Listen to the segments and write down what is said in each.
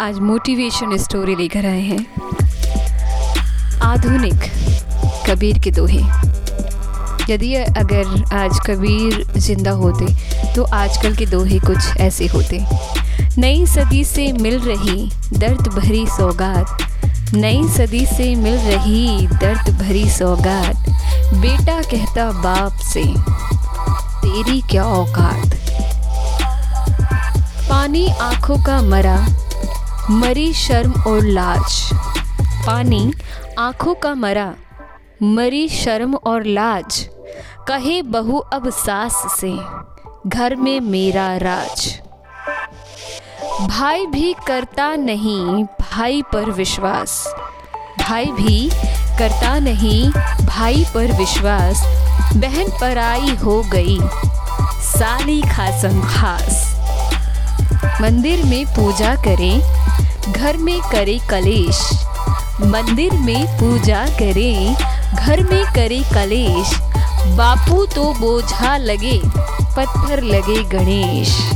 आज motivation story लेकर आए हैं। आधुनिक कबीर के दोहे। यदि अगर आज कबीर ज़िंदा होते तो आजकल के दोहे कुछ ऐसे होते। नई सदी से मिल रही दर्द भरी सौगात। नई सदी से मिल रही दर्द भरी सौगात। बेटा कहता बाप से, तेरी क्या औकात? पानी आँखों का मरा मरी शर्म और लाज। पानी, आँखों का मरा। मरी शर्म और लाज। कहे बहू अब सास से, घर में मेरा राज। भाई भी करता नहीं, भाई पर विश्वास। भाई भी करता नहीं, भाई पर विश्वास। बहन पराई हो गई, साली खासम खास। मंदिर में पूजा करें घर में करे कलेश। मंदिर में पूजा करें, घर में करे कलेश। बापू तो बोझा लगे, पत्थर लगे गणेश।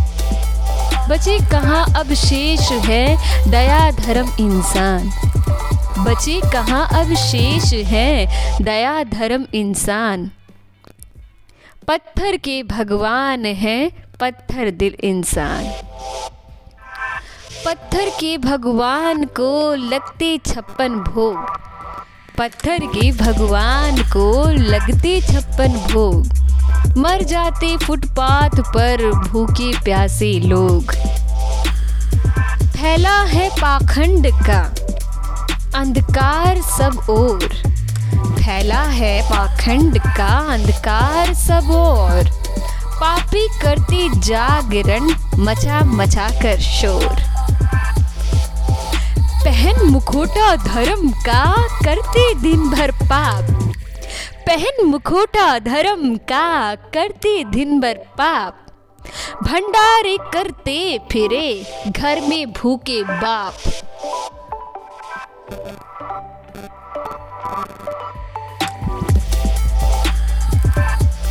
बचे कहाँ अब शेष है दया धर्म इंसान? बचे कहाँ अब शेष है दया धर्म इंसान? पत्थर के भगवान है पत्थर दिल इंसान। पत्थर के भगवान को लगते छप्पन भोग। पत्थर के भगवान को लगते छप्पन भोग। मर जाते फुटपाथ पर भूखे प्यासे लोग। फैला है पाखंड का अंधकार सब ओर। फैला है पाखंड का अंधकार सब ओर। पापी करते जागरण मचा मचा कर शोर। मुखोटा धर्म का करते दिन भर पाप। पहन मुखोटा धर्म का करते दिन भर पाप। भंडारे करते फिरे, घर में भूखे बाप।